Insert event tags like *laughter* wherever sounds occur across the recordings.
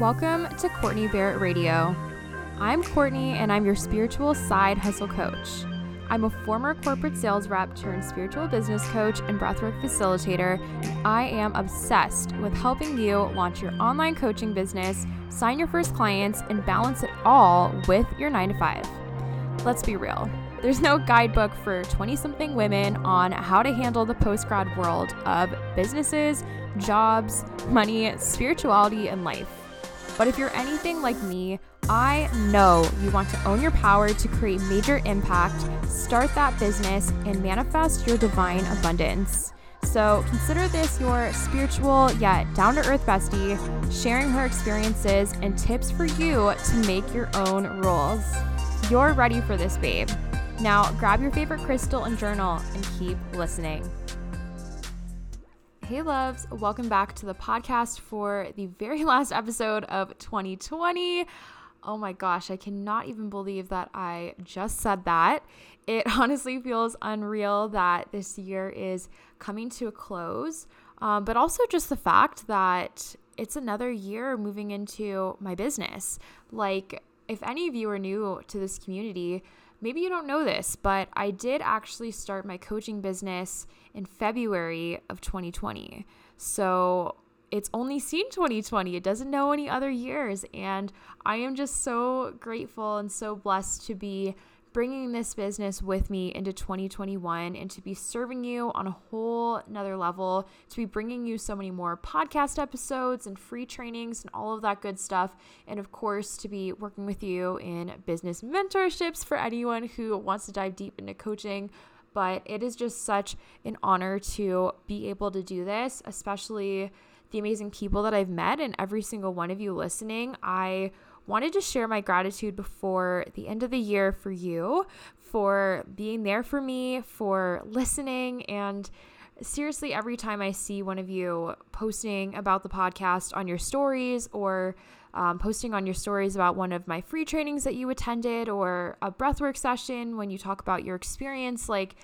Welcome to Courtney Barrett Radio. I'm Courtney and I'm your spiritual side hustle coach. I'm a former corporate sales rep turned spiritual business coach and breathwork facilitator, and I am obsessed with helping you launch your online coaching business, sign your first clients, and balance it all with your 9 to 5. Let's be real. There's no guidebook for 20 something women on how to handle the post grad world of businesses, jobs, money, spirituality, and life. But if you're anything like me, I know you want to own your power to create major impact, start that business, and manifest your divine abundance. So consider this your spiritual yet down to earth bestie, sharing her experiences and tips for you to make your own rules. You're ready for this, babe. Now grab your favorite crystal and journal and keep listening. Hey, loves, welcome back to the podcast for the very *laughs* last episode of 2020. Oh my gosh, I cannot even believe that I just said that. It *laughs* honestly feels unreal that this year is coming to a close, um, but also just the fact that it's another year moving into my business. Like, if any of you are new to this community, maybe you don't know this, but I did actually start my coaching business in February of 2020. So it's only seen 2020. It doesn't know any other years. And I am just so grateful and so blessed to be bringing this business with me into 2021 and to be serving you on a whole another level, to be bringing you so many more podcast episodes and free trainings and all of that good stuff. And of course, to be working with you in business mentorships for anyone who wants to dive deep into coaching. But it is just such an honor to be able to do this, especially the amazing people that I've met and every single one of you listening. I wanted to share my gratitude before the end of the year for you, for being there for me, for listening. And seriously, every time I see one of you posting about the podcast on your stories or um, posting on your stories about one of my free trainings that you attended or a breathwork session when you talk about your experience, like,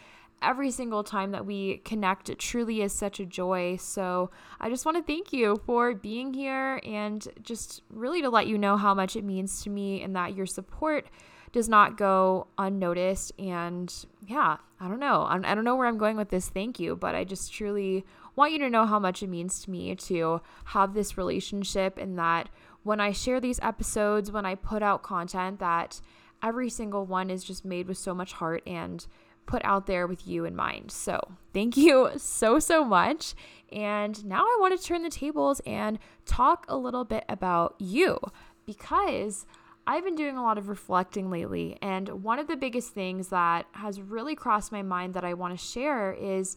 every single time that we connect. It truly is such a joy. So I just want to thank you for being here and just really to let you know how much it means to me and that your support does not go unnoticed. And yeah, I don't know. I don't know where I'm going with this. Thank you. But I just truly want you to know how much it means to me to have this relationship and that when I share these episodes, when I put out content, that every single one is just made with so much heart and put out there with you in mind. So, thank you so, so much. And now I want to turn the tables and talk a little bit about you because I've been doing a lot of reflecting lately. And one of the biggest things that has really crossed my mind that I want to share is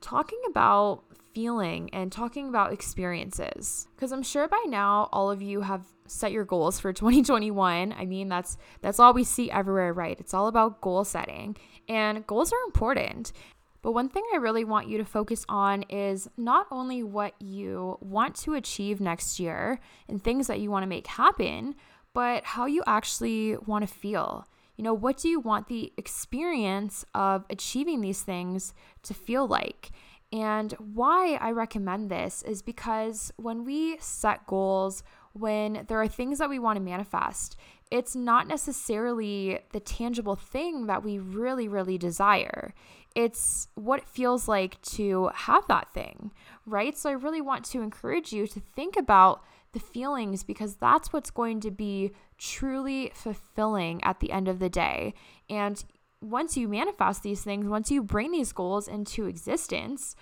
talking about feeling and talking about experiences because i'm sure by now all of you have set your goals for *laughs* 2021 i mean that's that's all we see everywhere right it's all about goal setting and goals are important. But one thing I really want you to focus on is not only what you want to achieve next year and things that you want to make happen, but how you actually want to feel. You know, what do you want the experience of achieving these things to feel like? And why I recommend this is because when we set goals, when there are things that we want to manifest, it's not necessarily the tangible thing that we really, really desire. It's what it feels like to have that thing, right? So I really want to encourage you to think about the feelings because that's what's going to be truly fulfilling at the end of the day. And once you manifest these things, once you bring these goals into existence,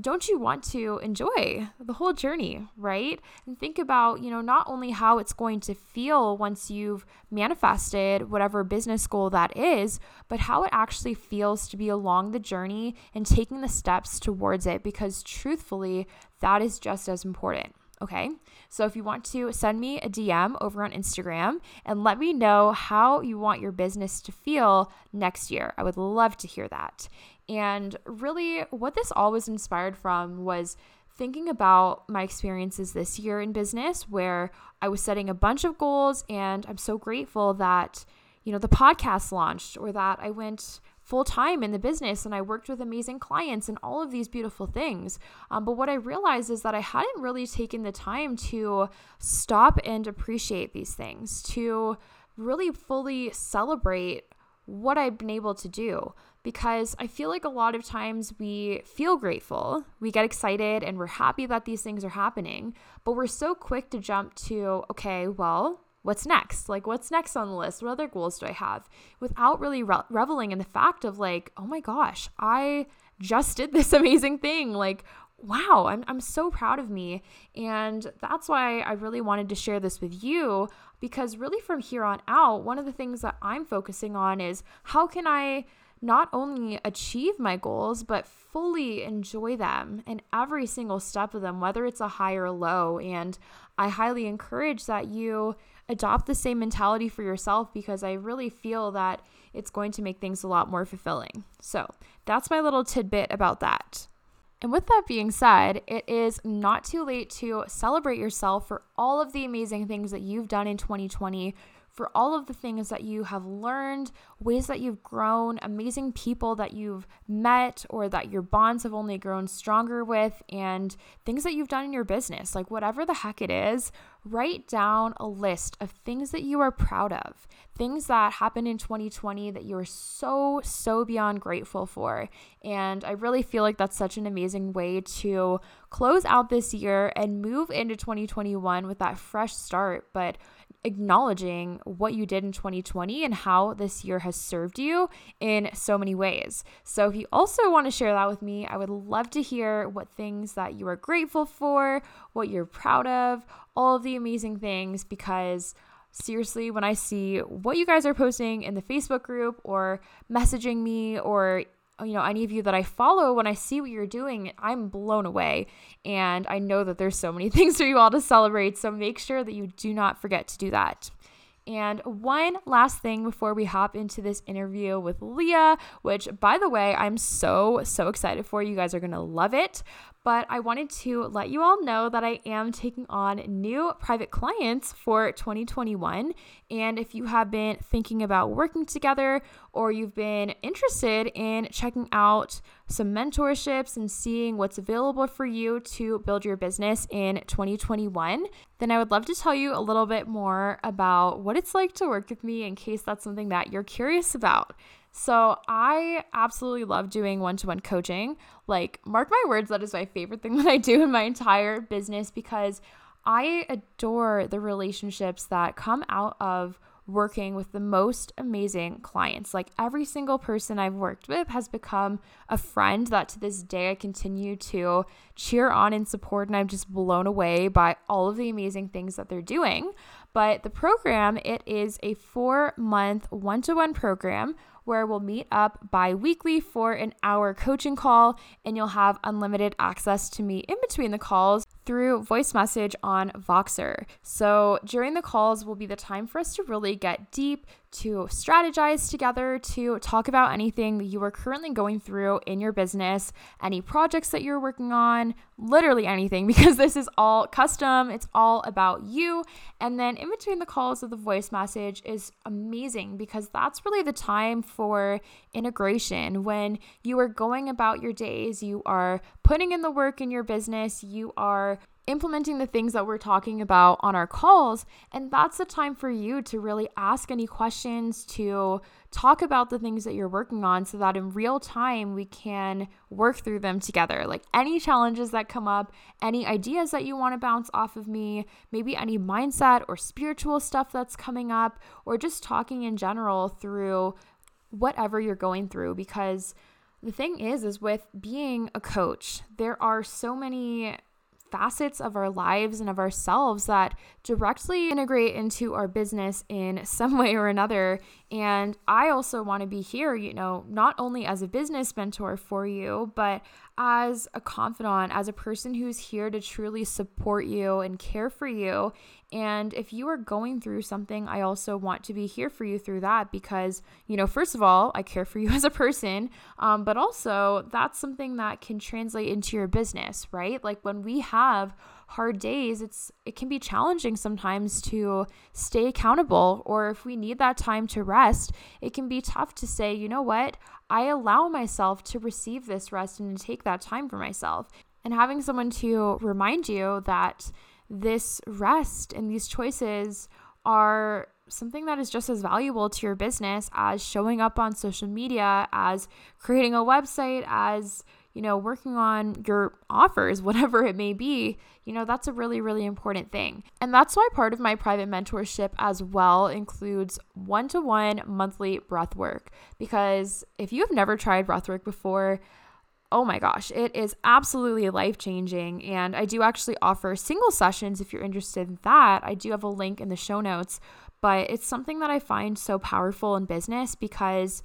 don't you want to enjoy the whole journey, right? And think about, you know, not only how it's going to feel once you've manifested whatever business goal that is, but how it actually feels to be along the journey and taking the steps towards it, because truthfully, that is just as important. Okay. So if you want to send me a DM over on Instagram and let me know how you want your business to feel next year, I would love to hear that. And really, what this all was inspired from was thinking about my experiences this year in business where I was setting a bunch of goals and I'm so grateful that you know the podcast launched or that I went full time in the business and I worked with amazing clients and all of these beautiful things. Um, but what I realized is that I hadn't really taken the time to stop and appreciate these things, to really fully celebrate what I've been able to do because I feel like a lot of times we feel grateful, we get excited, and we're happy that these things are happening, but we're so quick to jump to, okay, well, what's next? Like, what's next on the list? What other goals do I have? Without really re- reveling in the fact of, like, oh my gosh, I just did this *laughs* amazing thing. Like, wow, I'm, I'm so proud of me. And that's why I really wanted to share this with you because, really, from here on out, one of the things that I'm focusing on is how can I not only achieve my goals, but fully enjoy them and every single step of them, whether it's a high or low. And I highly encourage that you adopt the same mentality for yourself because I really feel that it's going to make things a lot more fulfilling. So that's my little tidbit about that. And with that being said, it is not too late to celebrate yourself for all of the amazing things that you've done in 2020 for all of the things that you have learned, ways that you've grown, amazing people that you've met or that your bonds have only grown stronger with, and things that you've done in your business. Like, whatever the heck it is, write down a list of things that you are proud of, things that happened in 2020 that you are so, so beyond grateful for. And I really feel like that's such an amazing way to close out this year and move into 2021 with that fresh start. But acknowledging what you did in 2020 and how this year has served you in so many ways. So, if you also want to share that with me, I would love to hear what things that you are grateful for, what you're proud of, all of the amazing things, because seriously, when I see what you guys are posting in the Facebook group or messaging me or you know, any of you that I follow, when I see what you're doing, I'm blown away. And I know that there's so many *laughs* things for you all to celebrate. So make sure that you do not forget to do that. And one last thing before we hop into this interview with Leah, which by the way, I'm so, so excited for. You guys are going to love it but I wanted to let you all know that I am taking on new private clients for 2021. And if you have been thinking about working together or you've been interested in checking out some mentorships and seeing what's available for you to build your business in 2021, then I would love to tell you a little bit more about what it's like to work with me in case that's something that you're curious about. So I absolutely love doing one to one coaching. Like, mark my words, that is my favorite thing *laughs* that I do in my entire business because I adore the relationships that come out of working with the most amazing clients. Like every single person I've worked with has become a friend that to this day I continue to cheer on and support. And I'm just blown away by all of the amazing things that they're doing. But the program, it is a four month one to one program where we'll meet up bi weekly for an hour coaching call, and you'll have unlimited access to me in between the calls through voice message on Voxer. So during the calls will be the time for us to really get deep, to strategize together, to talk about anything that you are currently going through in your business, any projects that you're working on, literally anything, *laughs* because this is all custom. It's all about you. And then in between the calls of the voice message is amazing because that's really the time for integration when you are going about your days, you are putting in the work in your business, you are implementing the things that we're talking about on our calls. And that's the time for you to really ask any questions, to talk about the things that you're working on so that in real time we can work through them together. Like any challenges that come up, any ideas that you want to bounce off of me, maybe any mindset or spiritual stuff that's coming up, or just talking in general through whatever you're going through because the thing is is with being a coach there are so many facets of our lives and of ourselves that directly integrate into our business in *laughs* some way or another. And I also want to be here, you know, not only as a business mentor for you, but as a confidant, as a person who's here to truly support you and care for you. And if you are going through something, I also want to be here for you through that because, you know, first of all, I care for *laughs* you as a person, um, but also that's something that can translate into your business, right? Like when we have hard days, it's it can be challenging sometimes to stay accountable or if we need that time to rest, it can be tough to say, "You know what? I allow myself to receive this rest and to take that time for myself." And having someone to remind you that this rest and these choices are something that is just as valuable to your business as showing up on social media, as creating a website, as you know, working on your offers, *laughs* whatever it may be, you know, that's a really, really important thing. And that's why part of my private mentorship as well includes one to one monthly breath work. Because if you have never tried breath work before, oh my gosh, it is absolutely life changing. And I do actually offer single sessions if you're interested in that. I do have a link in the show notes, but it's something that I find so powerful in business because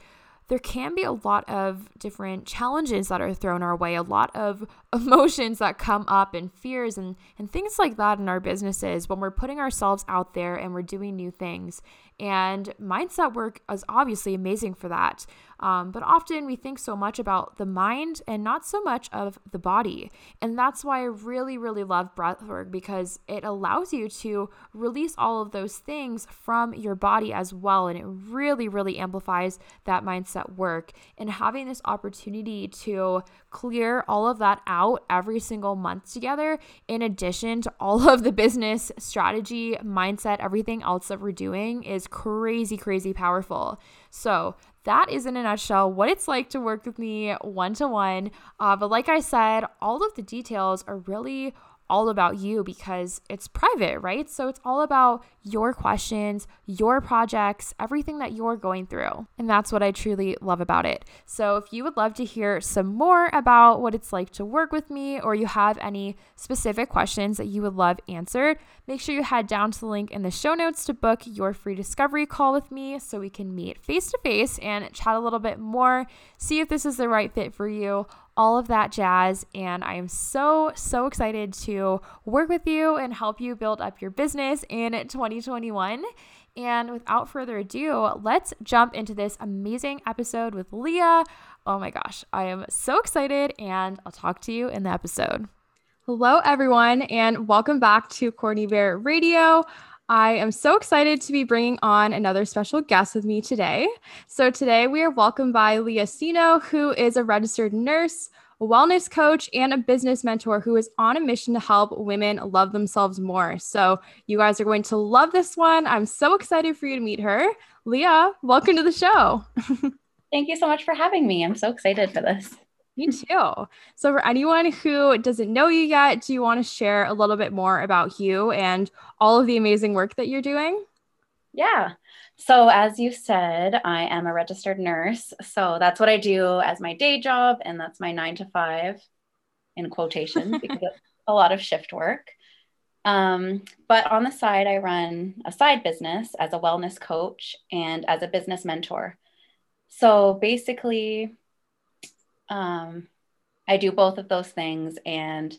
there can be a lot of different challenges that are thrown our way, a lot of *laughs* emotions that come up and fears and, and things like that in our businesses when we're putting ourselves out there and we're doing new things. And mindset work is obviously amazing for that. Um, but often we think so much about the mind and not so much of the body. And that's why I really, really love breathwork because it allows you to release all of those things from your body as well. And it really, really amplifies that mindset work. And having this opportunity to clear all of that out every single month together, in addition to all of the business strategy, mindset, everything else that we're doing, is crazy, crazy powerful. So, that is in a nutshell what it's like to work with me one to one. But like I said, all of the details are really all about you because it's private, right? So it's all about your questions, your projects, everything that you're going through. And that's what I truly love about it. So if you would love to hear some more about what it's like to work with me, or you have any specific questions that you would love answered, make sure you head down to the link in the show notes to book your free discovery call with me so we can meet face to face and chat a little bit more, see if this is the right fit for you all of that jazz. And I am so, so excited to work with you and help you build up your business in 2021. And without further ado, let's jump into this amazing episode with Leah. Oh my gosh, I am so excited, and I'll talk to you in the episode. Hello, everyone, and welcome back to Courtney Bear Radio. I am so excited to be bringing on another special guest with me today. So, today we are welcomed by Leah Cino, who is a registered nurse, a wellness coach, and a business mentor who is on a mission to help women love themselves more. So, you guys are going to love this one. I'm so excited for you to meet her. Leah, welcome to the show. *laughs* Thank you so much for having me. I'm so excited for this. Me too. So, for anyone who doesn't know you yet, do you want to share a little bit more about you and all of the amazing work that you're doing? Yeah. So, as you said, I am a registered nurse. So, that's what I do as my day job, and that's my nine to five in quotation *laughs* because it's a lot of shift work. Um, but on the side, I run a side business as a wellness coach and as a business mentor. So, basically, um, I do both of those things and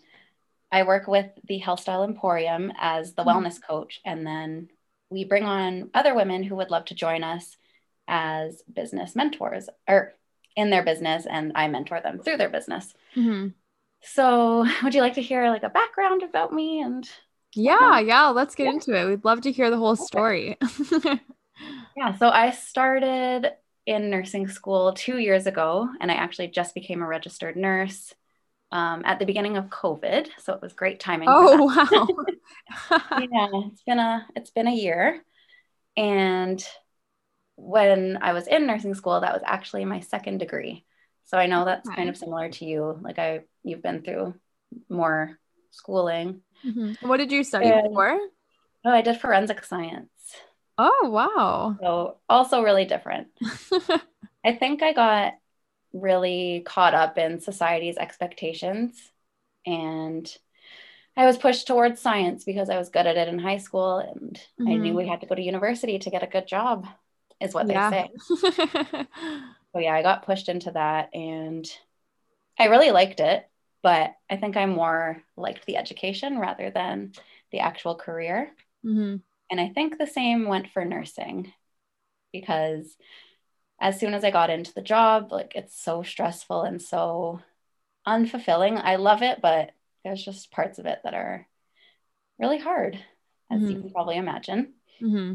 I work with the Health Style Emporium as the mm-hmm. wellness coach. And then we bring on other women who would love to join us as business mentors or in their business, and I mentor them through their business. Mm-hmm. So, *laughs* would you like to hear like a background about me? And yeah, yeah, let's get yeah. into it. We'd love to hear the whole story. *laughs* yeah, so I started in nursing school two years ago, and I actually just became a registered nurse um, at the beginning of COVID. So it was great timing. Oh wow! *laughs* *laughs* yeah, it's been a it's been a year, and when I was in nursing school, that was actually my second degree. So I know that's kind of similar to you. Like I, you've been through more schooling. Mm-hmm. What did you study and, before? Oh, I did forensic science. Oh, wow. So also really different. *laughs* I think I got really caught up in society's expectations and I was pushed towards science because I was good at it in high school and mm-hmm. I knew we mm-hmm. had to go to university to get a good job is what yeah. they say. *laughs* so yeah, I got pushed into that and I really liked it, but I think I more liked the education rather than the actual career. Mm-hmm. And I think the same went for nursing because as soon as I got into the job, like it's so stressful and so unfulfilling. I love it, but there's just parts of it that are really hard, as Mhm. you can probably imagine. Mm-hmm.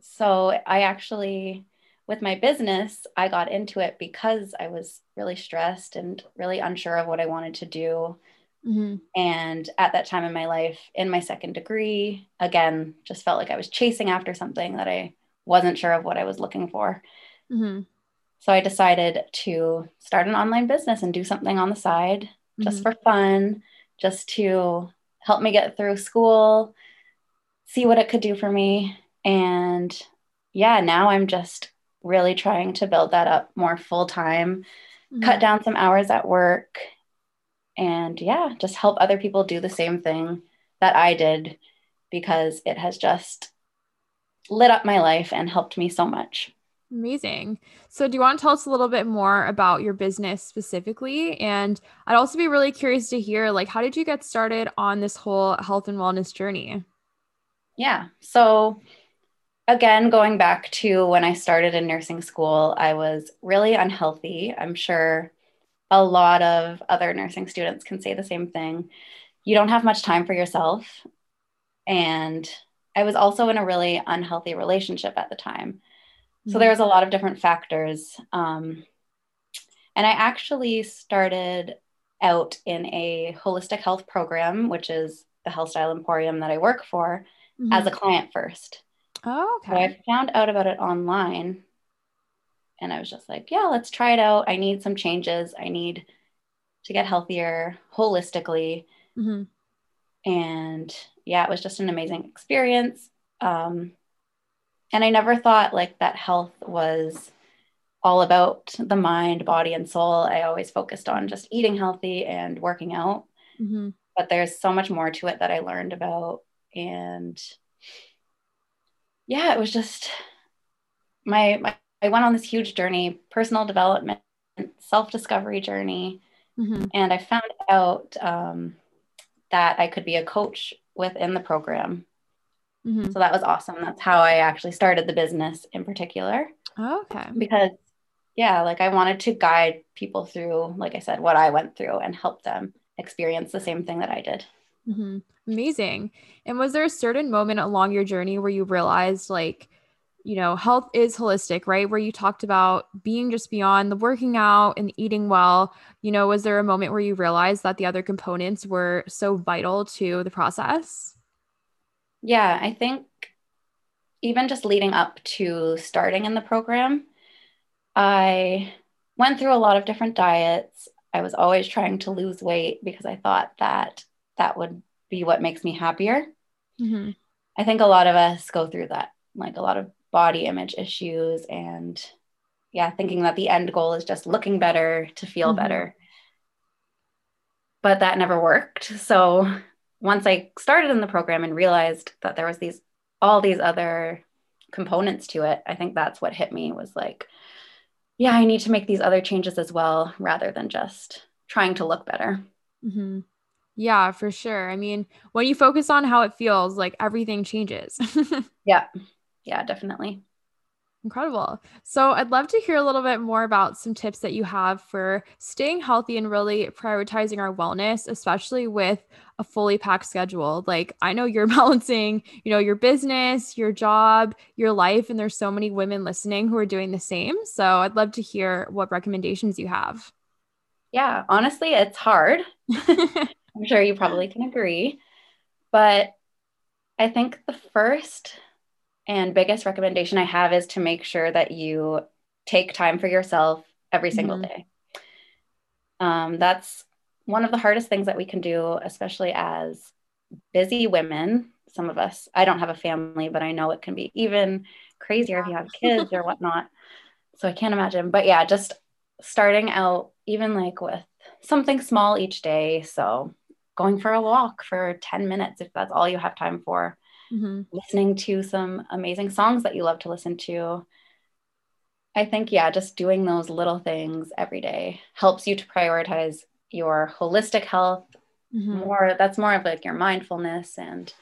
So I actually, with my business, I got into it because I was really stressed and really unsure of what I wanted to do. Mm-hmm. And at that time in my life, in my second degree, again, just felt like I was chasing after something that I wasn't sure of what I was looking for. Mm-hmm. So I decided to start an online business and do something on the side just for fun, just to help me get through school, see what it could do for me. And yeah, now I'm just really trying to build that up more full time, Mm-hmm. cut down some hours at work, and yeah, just help other people do the same thing that I did because it has just lit up my life and helped me so much. Amazing. So, do you want to tell us a little bit more about your business specifically? And I'd also be really curious to hear, like, how did you get started on this whole health and wellness journey? Yeah. So, again, going back to when I started in nursing school, I was really unhealthy. I'm sure a lot of other nursing students can say the same thing. You don't have much time for yourself. And I was also in a really unhealthy relationship at the time. So there was a lot of different factors. Um, and I actually started out in a holistic health program, which is the Health Style Emporium that I work for, Mhm. as a client first. oh, So okay. I found out about it online and I was just like, yeah, let's try it out. I need some changes. I need to get healthier holistically. Mhm. And yeah, it was just an amazing experience. Um, and I never thought like that health was all about the mind, body, and soul. I always focused on just eating healthy and working out. Mhm. But there's so much more to it that I learned about. And yeah, it was just my, my I went on this huge journey, personal development, self discovery journey. Mhm. And I found out um, that I could be a coach within the program. Mhm. So that was awesome. That's how I actually started the business in particular Oh, okay. because, yeah, like I wanted to guide people through, like I said, what I went through and help them experience the same thing that I did. hmm Amazing. And was there a certain moment along your journey where you realized, like, you know, health is holistic, right? Where you talked about being just beyond the working out and eating well. You know, was there a moment where you realized that the other components were so vital to the process? Yeah, I think even just leading up to starting in the program, I went through a lot of different diets. I was always trying to lose weight because I thought that that would be what makes me happier. Mm-hmm. I think a lot of us go through that, like a lot of body image issues and yeah, thinking that the end goal is just looking better to feel Mhm. better. But that never worked. So once I started in the program and realized that there was these all these other components to it, I think that's what hit me was like, yeah, I need to make these other changes as well rather than just trying to look better. Mm-hmm. Yeah, for sure. I mean, when you focus on how it feels, like everything changes. *laughs* Yeah. Yeah, definitely. Incredible. So, I'd love to hear a little bit more about some tips that you have for staying healthy and really prioritizing our wellness, especially with a fully packed schedule. Like, I know you're *laughs* balancing, you know, your business, your job, your life, and there's so many women listening who are doing the same. So, I'd love to hear what recommendations you have. Yeah, honestly, it's hard. *laughs* *laughs* I'm sure you probably can agree. But I think the first and biggest recommendation I have is to make sure that you take time for yourself every single Mhm. day. Um, that's one of the hardest things that we can do, especially as busy women. Some of us, I don't have a family, but I know it can be even crazier if you have kids or whatnot. So I can't imagine. But yeah, just starting out, even like with something small each day. So going for a walk for 10 minutes, if that's all you have time for, Mhm. listening to some amazing songs that you love to listen to. I think, yeah, just doing those little things every day helps you to prioritize your holistic health Mhm. more. That's more of like your mindfulness and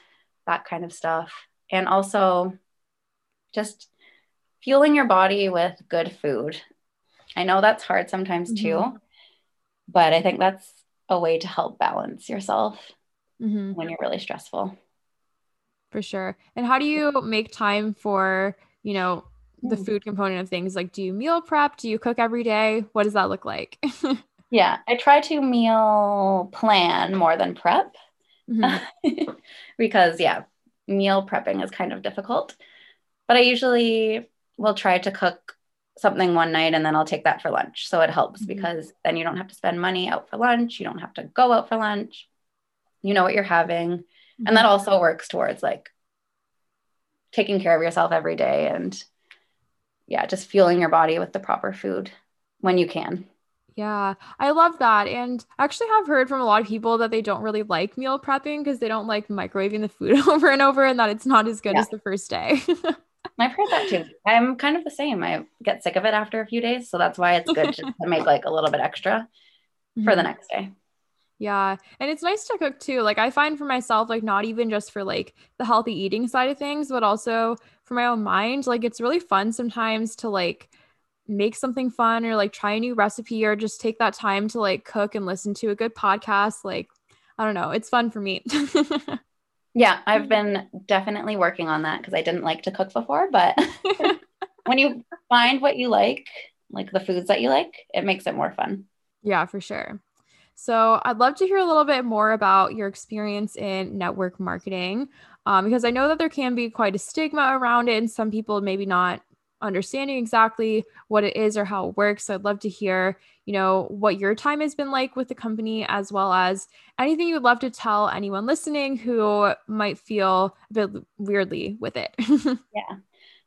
that kind of stuff. And also just fueling your body with good food. I know that's hard sometimes too, Mhm. but I think that's a way to help balance yourself. mm-hmm. when you're really stressful. For sure. And how do you make time for, you know, the hmm. food component of things? Like, do you meal prep? Do you cook every day? What does that look like? *laughs* yeah, I try to meal plan more than prep mm-hmm. *laughs* because, yeah, meal prepping is kind of difficult. But I usually will try to cook something one night and then I'll take that for lunch. So it helps mm-hmm. because then you don't have to spend money out for lunch. You don't have to go out for lunch. You know what you're having. Mm-hmm. And that mm-hmm. also works towards like taking care of yourself every day and yeah, just fueling your body with the proper food when you can. Yeah, I love that. And I actually have heard from a lot of people that they don't really like meal prepping because they don't like microwaving the food *laughs* over and over and that it's not as good yeah. as the first day. *laughs* I've heard that too. I'm kind of the same. I get sick of it after a few days. So that's why it's good *laughs* to make like a little bit extra mm-hmm. for the mm-hmm. next day. Yeah. And it's nice to cook too. Like I find for myself, like not even just for like the healthy eating side of things, but also for my own mind. Like it's really fun sometimes to like make something fun or like try a new recipe or just take that time to like cook and listen to a good podcast. Like, I don't know. It's fun for me. *laughs* yeah. I've been definitely working on that because I didn't like to cook before. But *laughs* *laughs* when you find what you like, like the foods that you like, it makes it more fun. Yeah, for sure. So I'd love to hear a little bit more about your experience in network marketing um, because I know that there can be quite a stigma around it, and some people maybe not understanding exactly what it is or how it works. So I'd love to hear, you know, what your time has been like with the company, as well as anything you would love to tell anyone listening who might feel a bit weirdly with it. *laughs* yeah.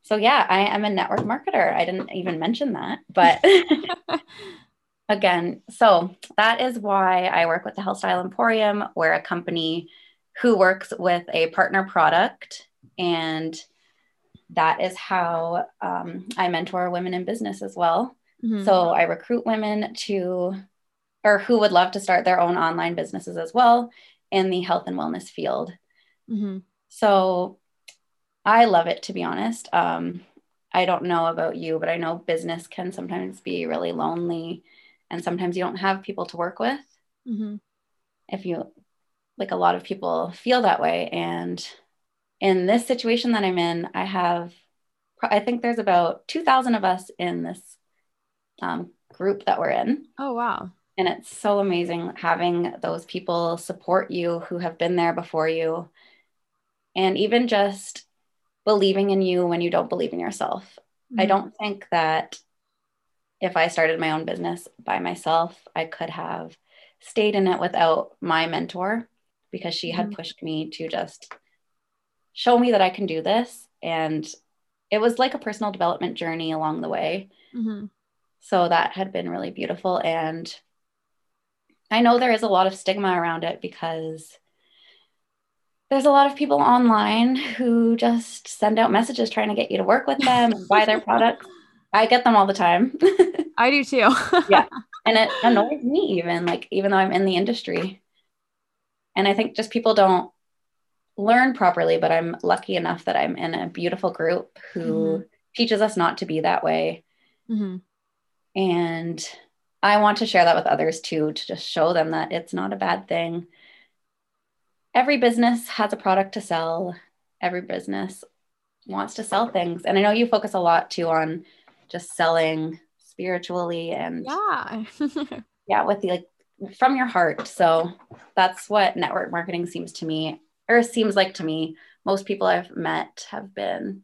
So yeah, I am a network marketer. I didn't even mention that, but *laughs* *laughs* again, so that is why I work with the Health Style Emporium. We're a company who works with a partner product. And that is how um, I mentor women in business as well. Mm-hmm. So I recruit women to, or who would love to start their own online businesses as well in the health and wellness field. Mm-hmm. So I love it, to be honest. Um, I don't know about you, but I know business can sometimes be really lonely and sometimes you don't have people to work with. Mm-hmm. If you like a lot of people feel that way. And in this situation that I'm in, I have, I think there's about 2,000 of us in this um, group that we're in. Oh, wow. And it's so amazing having those people support you who have been there before you. And even just believing in you when you don't believe in yourself. Mm-hmm. I don't think that if I started my own business by myself, I could have stayed in it without my mentor because she had mm-hmm. pushed me to just show me that I can do this. And it was like a personal development journey along the way. Mm-hmm. So that had been really beautiful. And I know there is a lot of stigma around it because there's a lot of people online who just send out messages trying to get you to work with them and buy their *laughs* products. I get them all the time. *laughs* I do too. *laughs* yeah. And it annoys me even like even though I'm in the industry. And I think just people don't learn properly, but I'm lucky enough that I'm in a beautiful group who mm-hmm. teaches us not to be that way. Mm-hmm. And I want to share that with others too, to just show them that it's not a bad thing. Every business has a product to sell, every business wants to sell things. And I know you focus a lot too on just selling spiritually and yeah *laughs* yeah with the like from your heart. So that's what network marketing seems to me, or seems like to me. Most people I've met have been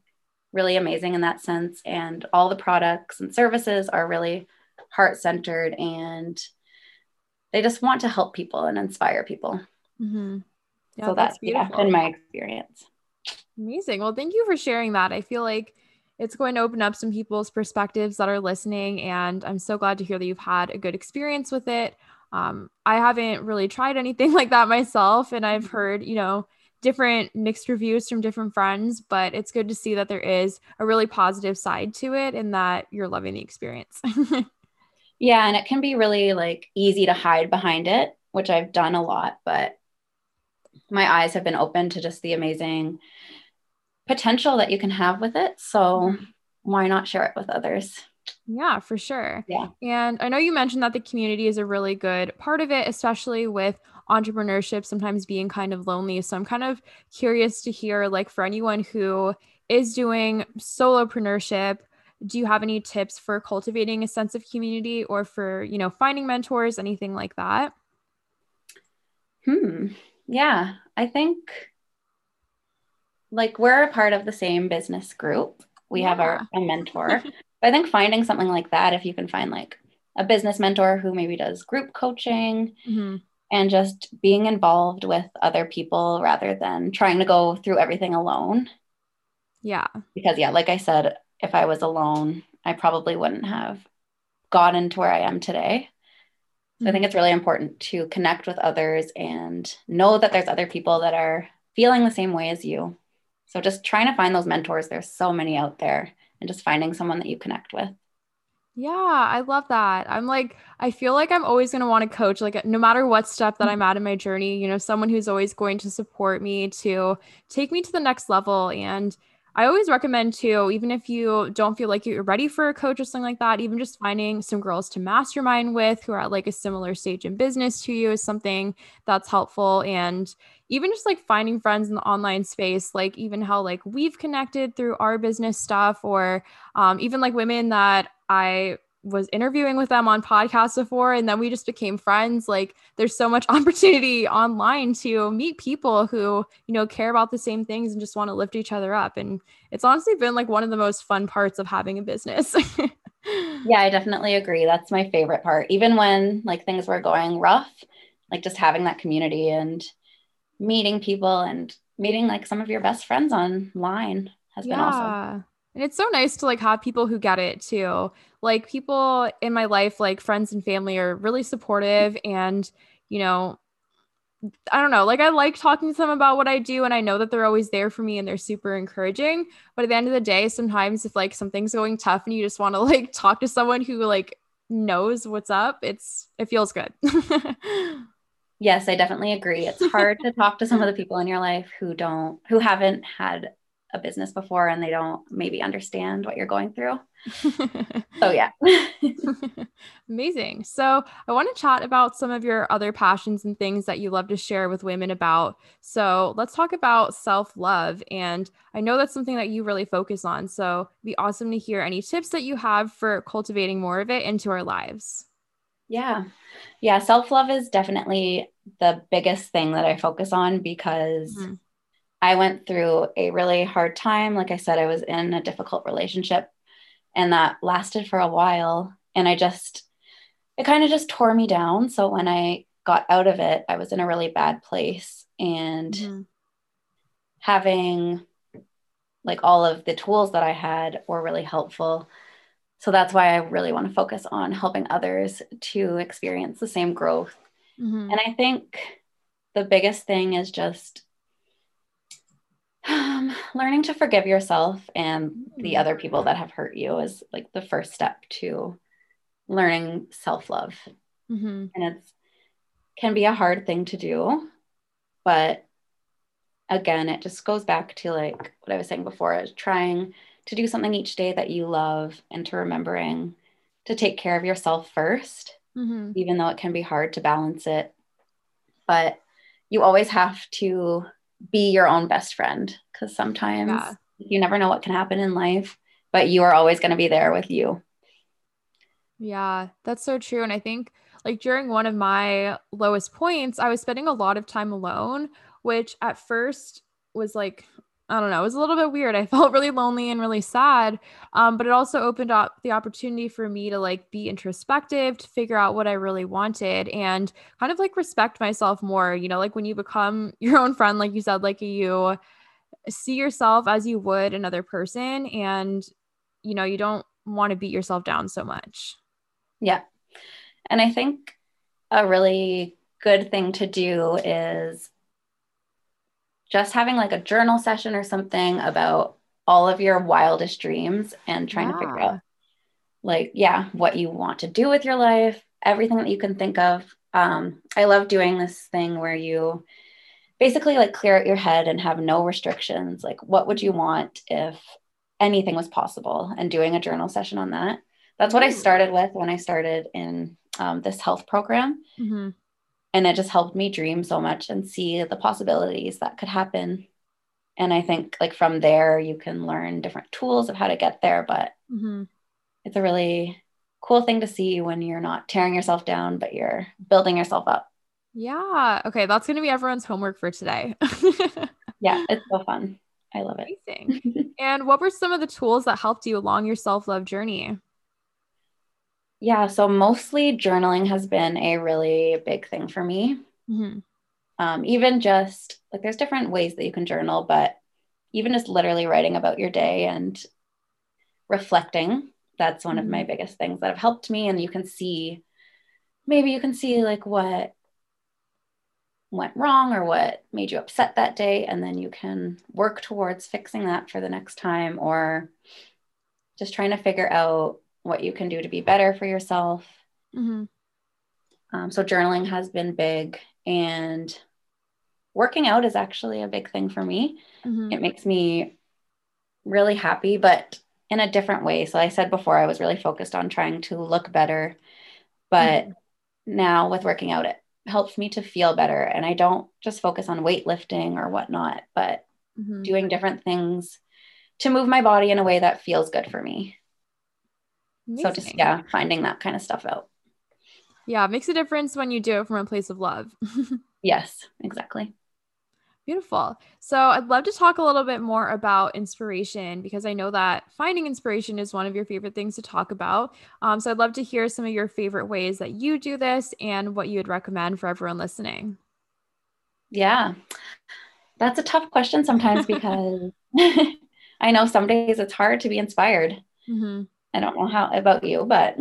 really amazing in that sense. And all the products and services are really heart centered and they just want to help people and inspire people. Mm-hmm. Yeah, so that's, that's beautiful. Yeah, been my experience. Amazing. Well, thank you for sharing that. I feel like it's going to open up some people's perspectives that are listening. And I'm so glad to hear that you've had a good experience with it. Um, I haven't really tried anything *laughs* like that myself, and I've mm-hmm. heard, you know, different mixed reviews from different friends, but it's good to see that there is a really positive side to it and that you're loving the experience. *laughs* yeah, and it can be really like easy to hide behind it, which I've done a lot, but my eyes have been open to just the amazing potential that you can have with it. So why not share it with others? Yeah, for sure. Yeah. And I know you mentioned that the community is a really good part of it, especially with entrepreneurship sometimes being kind of lonely. So I'm kind of curious to hear, like, for anyone who is doing solopreneurship, do you have any tips for cultivating a sense of community or for, you know, finding mentors, anything like that? Hmm. Yeah, I think like we're a part of the same business group. We yeah. have our a mentor. *laughs* I think finding something like that, if you can find like a business mentor who maybe does group coaching mm-hmm. and just being involved with other people rather than trying to go through everything alone. Yeah. Because, yeah, like I said, if I was alone, I probably wouldn't have gotten to where I am today. So mm-hmm. I think mm-hmm. it's really important to connect with others and know that there's other people that are feeling the same way as you. So just trying to find those mentors, there's so many out there, and just finding someone that you connect with. Yeah, I love that. I'm like, I feel like I'm always going to want to coach, like, no matter what step that I'm at in my journey, you know, someone who's always going to support me to take me to the next level. And I always recommend too, even if you don't feel like you're ready for a coach or something like that, even just finding some girls to mastermind with who are at like a similar stage in business to you is something that's helpful. And even just like finding friends in the online space, like even how like we've connected through our business stuff, or um, even like women that I was interviewing with them on podcasts before and then we just became friends like there's so much *laughs* opportunity online to meet people who you know care about the same things and just want to lift each other up and it's honestly been like one of the most fun parts of having a business. *laughs* Yeah i definitely agree that's my favorite part even when like things were going rough like just having that community and meeting people and meeting like some of your best friends online has yeah. been awesome and it's so nice to like have people who get it too. Like people in my life, like friends and family are really supportive and, you know, I don't know, like I like talking to them about what I do and I know that they're always there for me and they're super encouraging. But at the end of the day, sometimes if like something's going tough and you just want to *laughs* like talk to someone who like knows what's up, it's it feels good. *laughs* yes, I definitely agree. It's hard to talk to some of the people in your life who don't who haven't had a business before and they don't maybe understand what you're going through. so, yeah. *laughs* Amazing. So, I want to chat about some of your other passions and things that you love to share with women about. So, let's talk about self love. And I know that's something that you really focus on. So, it'd be awesome to hear any tips that you have for cultivating more of it into our lives. Yeah. Yeah. Self love is definitely the biggest thing that I focus on because. Mm-hmm I went through a really hard time. Like I said, I was in a difficult relationship and that lasted for a while. And I just, it kind of just tore me down. So when I got out of it, I was in a really bad place. And mm-hmm. having like all of the tools that I had were really helpful. So that's why I really want to focus on helping others to experience the same growth. Mm-hmm. And I think the biggest thing is just um, learning to forgive yourself and the other people that have hurt you is like the first step to learning self-love mm-hmm. and it's can be a hard thing to do but again it just goes back to like what i was saying before trying to do something each day that you love and to remembering to take care of yourself 1st mm-hmm. even though it can be hard to balance it but you always have to be your own best friend because sometimes yeah. you never know what can happen in life, but you are always going to be there with you. Yeah, that's so true. And I think like during one of my lowest points, I was spending a lot of time alone, which at first was like I don't know, it was a little bit weird. I *laughs* felt really lonely and really sad. Um, but it also opened up the opportunity for me to like be introspective, to figure out what I really wanted and kind of like respect myself more. You know, like when you become *laughs* your own friend, like you said, like you see yourself as you would another person and, you know, you don't want to beat yourself down so much. Yeah. And I think a really good thing to do is just having like a journal session or something about all of your wildest dreams and trying to figure out like yeah what you want to do with your life everything that you can think of. Um, i love doing this thing where you basically like clear out your head and have no restrictions. Like what would you want if anything was possible? And doing a journal session on that. That's what i started with when i started in um, this health program. Mm-hmm. And it just helped me dream so much and see the possibilities that could happen. And i think like from there you can learn different tools of how to get there but mm-hmm. it's a really cool thing to see when you're not tearing yourself down but you're building yourself up. Yeah. Okay. That's going to be everyone's homework for today. *laughs* Yeah. It's so fun. I love it. Amazing. and what were some of the tools that helped you along your self-love journey yeah, so mostly journaling has been a really big thing for me. Mm-hmm. Um, even just like there's different ways that you can journal, but even just literally writing about your day and reflecting, that's one mm-hmm. of my mm-hmm. biggest things that have helped me. And you can see, maybe you can see like what went wrong or what made you upset that day. And then you can work towards fixing that for the next time or just trying to figure out what you can do to be better for yourself. Mm-hmm. Um, so, journaling has been big, and working out is actually a big thing for me. Mm-hmm. It makes me really happy, but in a different way. So, I said before, I was really focused on trying to look better, but mm-hmm. now with working out, it helps me to feel better. And I don't just focus on weightlifting or whatnot, but mm-hmm. doing different things to move my body in a way that feels good for me. Amazing. So just yeah, finding that kind of stuff out. Yeah, it makes a difference when you do it from a place of love. *laughs* yes, exactly. Beautiful. So, I'd love to talk a little bit more about inspiration because I know that finding inspiration is one of your favorite things to talk about. Um, so, I'd love to hear some of your favorite ways that you do this and what you would recommend for everyone listening. Yeah, that's a tough question sometimes *laughs* because *laughs* I know some days it's hard to be inspired. Mm-hmm. I don't know how about you, but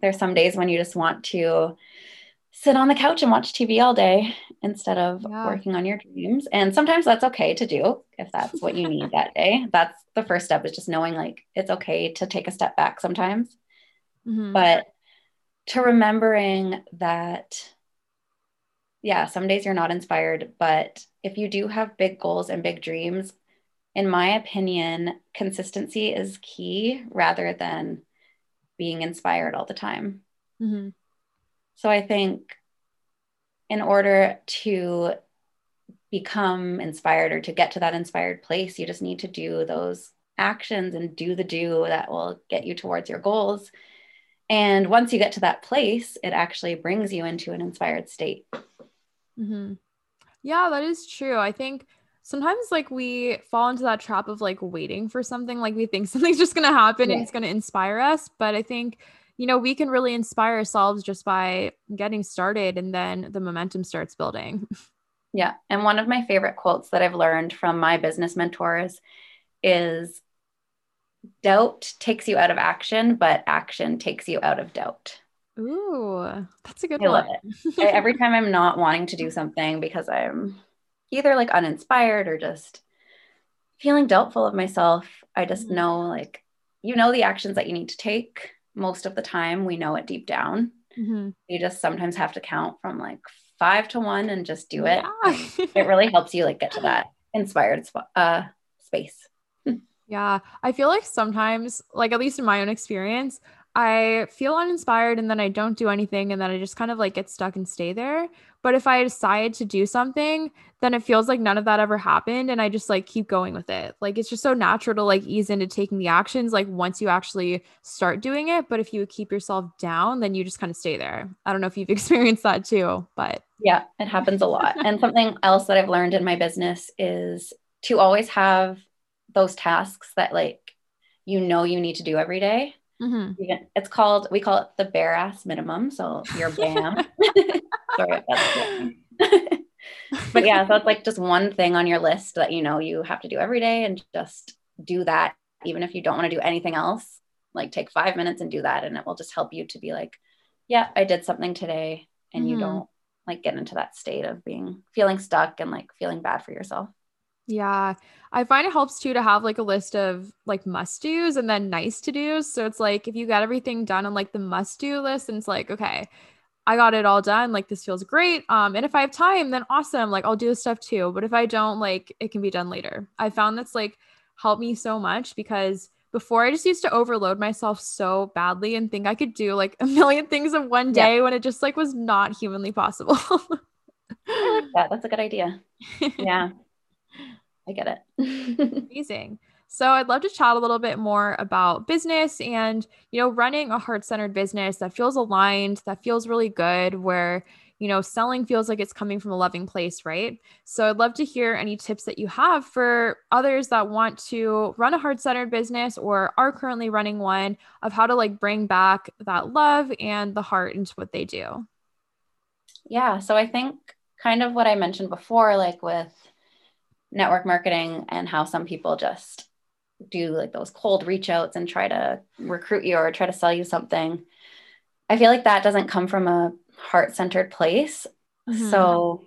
there's some days when you just want to sit on the couch and watch TV all day instead of yeah. working on your dreams. And sometimes that's okay to do if that's what you need that day. *laughs* That's the first step is just knowing like it's okay to take a step back sometimes. Mm-hmm. But to remembering that, yeah, some days you're not inspired, but if you do have big goals and big dreams, in my opinion, consistency is key rather than being inspired all the time. Mm-hmm. So I think in order to become inspired or to get to that inspired place, you just need to do those actions and do the do that will get you towards your goals. And once you get to that place, it actually brings you into an inspired state. Mm-hmm. Yeah, that is true. I think sometimes like we fall into that trap of like waiting for something like we think *laughs* something's just going to happen yeah. and it's going to inspire us but i think you know we can really inspire ourselves just by getting started and then the momentum starts building yeah and one of my favorite quotes that i've learned from my business mentors is doubt takes you out of action but action takes you out of doubt Ooh, that's a good I one. love it. *laughs* Every time I'm not wanting to do something because I'm either like uninspired or just feeling doubtful of myself. I just mm-hmm. know like you know the actions that you need to take most of the time. We know it deep down. Mm-hmm. You just sometimes have to count from like five to one and just do it. Yeah. it really helps you like get to that *laughs* inspired uh, space. yeah. I feel like sometimes, like at least in my own experience, I feel uninspired and then I don't do anything and then I just kind of like get stuck and stay there. But if I decide to do something, then it feels like none of that ever happened and I just like keep going with it. Like it's just so natural to like ease into taking the actions like once you actually start doing it, but if you keep yourself down, then you just kind of stay there. I don't know if you've *laughs* experienced that too, but yeah, it happens a lot. *laughs* and something else that I've learned in my business is to always have those tasks that like you know you need to do every day Mm-hmm. It's called, we call it the bare ass minimum. So your BAM. *laughs* *laughs* Sorry *laughs* but yeah, so it's like just one thing on your list that you know you have to do every day and just do that. Even if you don't want to do anything else, like take five minutes and do that. And it will just help you to be like, yeah, I did something today. And mm-hmm. you don't like get into that state of being feeling stuck and like feeling bad for yourself. Yeah. I find it helps too to have like a list of like must do's and then nice to do's. So it's like if you got everything done on like the must do list, and it's like, okay, I got it all done. Like this feels great. Um, and if I have time, then awesome. Like I'll do this stuff too. But if I don't, like it can be done later. I found that's like helped me so much because before I just used to overload myself so badly and think I could do like *laughs* a million things in one day yeah. when it just like was not humanly possible. *laughs* I like that. That's a good idea. *laughs* Yeah. I get it. *laughs* Amazing. So I'd love to chat a little bit more about business and, you know, running a heart-centered business that feels aligned, that feels really good, where, you know, selling feels like it's coming from a loving place, right? So I'd love to hear any tips that you have for others that want to run a heart-centered business or are currently running one of how to like bring back that love and the heart into what they do. Yeah, so I think kind of what I mentioned before like with network marketing and how some people just do like those cold reach outs and try to recruit you or try to sell you something. I feel like that doesn't come from a heart centered place. Mm-hmm. So,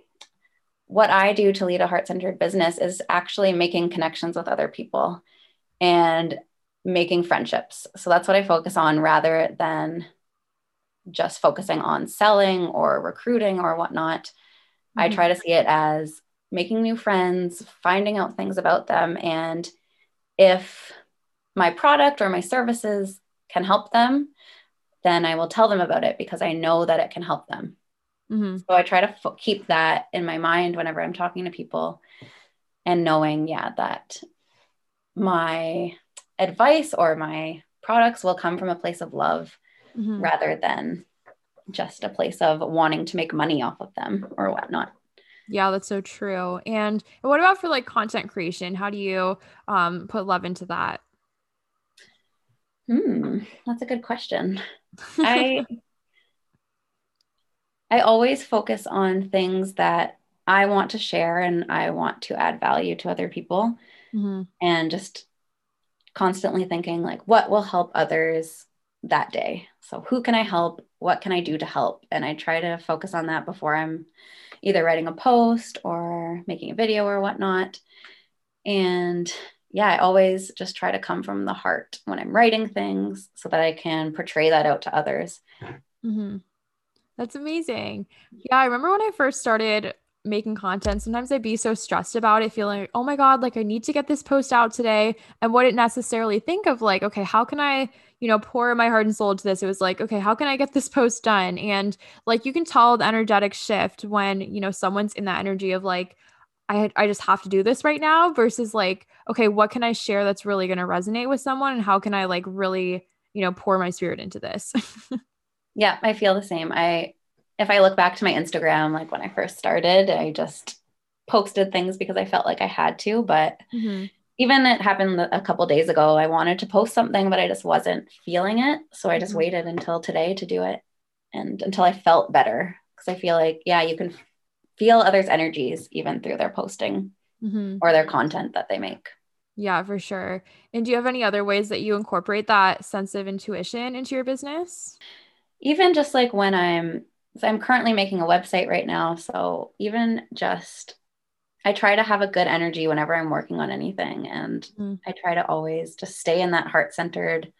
what I do to lead a heart centered business is actually making connections with other people and making friendships. So, that's what I focus on rather than just focusing on selling or recruiting or whatnot. Mm-hmm. I try to see it as making new friends, finding out things about them, and if my product or my services can help them, then I will tell them about it because I know that it can help them. Mm-hmm. So I try to f- keep that in my mind whenever I'm talking to people and knowing, yeah, that my advice or my products will come from a place of love mm-hmm. rather than just a place of wanting to make money off of them or whatnot. Yeah, that's so true. And what about for like content creation? How do you um, put love into that? Hmm, that's a good question. *laughs* I I always focus on things that I want to share and I want to add value to other people, mm-hmm. and just constantly thinking like, what will help others that day? So who can I help? What can I do to help? And I try to focus on that before I'm either writing a post or making a video or whatnot. And yeah, I always just try to come from the heart when I'm writing things so that I can portray that out to others. Mm-hmm. That's amazing. Yeah, I remember when I first started making content, sometimes I'd be so stressed about it, feeling like, oh my God, like I need to get this post out today. And wouldn't necessarily think of like, okay, how can I, you know, pour my heart and soul into this? It was like, okay, how can I get this post done? And like you can tell the energetic shift when, you know, someone's in that energy of like, I, I just have to do this right now versus like, okay, what can I share that's really going to resonate with someone? And how can I like really, you know, pour my spirit into this? *laughs* yeah, I feel the same. I if I look back to my Instagram, like when I first started, I just posted things because I felt like I had to. But mm-hmm. even it happened a couple days ago. I wanted to post something, but I just wasn't feeling it. So I just mm-hmm. waited until today to do it and until I felt better. Because I feel like, yeah, you can feel others' energies even through their posting mm-hmm. or their content that they make. Yeah, for sure. And do you have any other ways that you incorporate that sense of intuition into your business? Even just like when I'm so I'm currently making a website right now. So even just, I try to have a good energy whenever I'm working on anything. And mm. I try to always just stay in that heart centered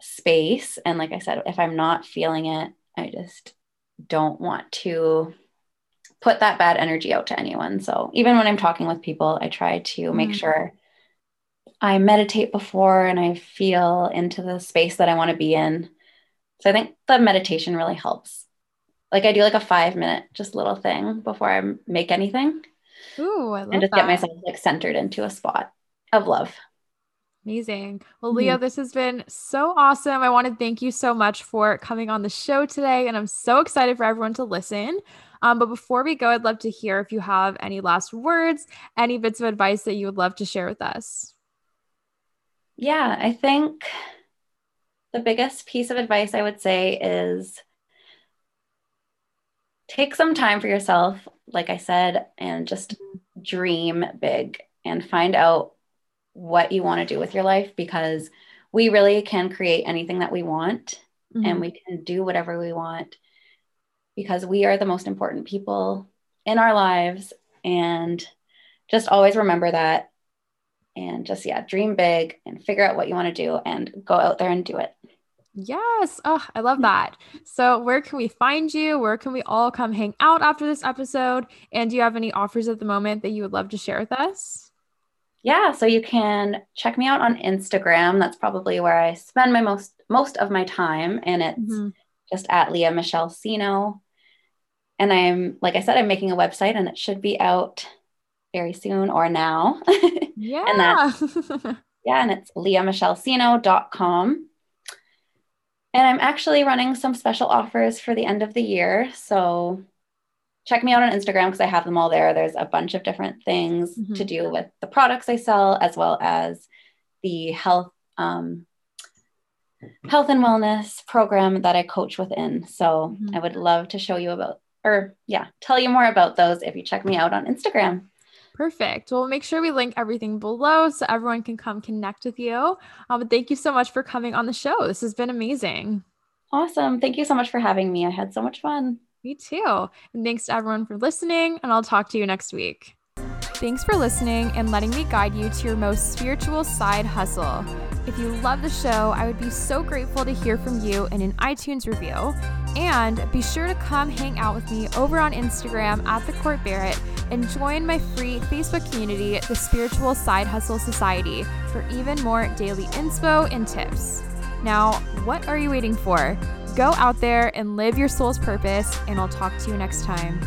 space. And like I said, if I'm not feeling it, I just don't want to put that bad energy out to anyone. So even when I'm talking with people, I try to make mm. sure I meditate before and I feel into the space that I want to be in. So I think the meditation really helps. Like I do like a five minute just little thing before I make anything. Ooh, I love and just that. get myself like centered into a spot of love. Amazing. Well, Leah, mm-hmm. this has been so awesome. I want to thank you so much for coming on the show today. And I'm so excited for everyone to listen. Um, but before we go, I'd love to hear if you have any last words, any bits of advice that you would love to share with us. Yeah, I think the biggest piece of advice I would say is take some time for yourself, like I said, and just dream big and find out what you want to do with your life because we really can create anything that we want mm-hmm. and we can do whatever we want because we are the most important people in our lives and just always remember that and just yeah dream big and figure out what you want to do and go out there and do it Yes. Oh, I love that. So, where can we find you? Where can we all come hang out after this episode? And do you have any offers at the moment that you would love to share with us? yeah, so you can check me out on Instagram. That's probably where I spend my most most of my time, and it's mm-hmm. just at Leah Michelle Cino. And I'm like I said, I'm making a website, and it should be out very soon or now. Yeah. *laughs* and that yeah, *laughs* and it's leahmichellecino.com. And I'm actually running some special offers for the end of the year. So check me out on Instagram because I have them all there. There's a bunch of different things mm-hmm. to do with the products I sell, as well as the health um, health and wellness program that I coach within. So mm-hmm. I would love to show you about, or yeah, tell you more about those if you check me out on Instagram. Perfect. Well, make sure we link everything below so everyone can come connect with you. Um, but thank you so much for coming on the show. This has been amazing. Awesome. Thank you so much for having me. I had so much fun. Me too. And thanks to everyone for listening, and I'll talk to you next week. Thanks for listening and letting me guide you to your most spiritual side hustle. If you love the show, I would be so grateful to hear from you in an iTunes review. And be sure to come hang out with me over on Instagram at the Court Barrett and join my free Facebook community, the Spiritual Side Hustle Society, for even more daily inspo and tips. Now, what are you waiting for? Go out there and live your soul's purpose, and I'll talk to you next time.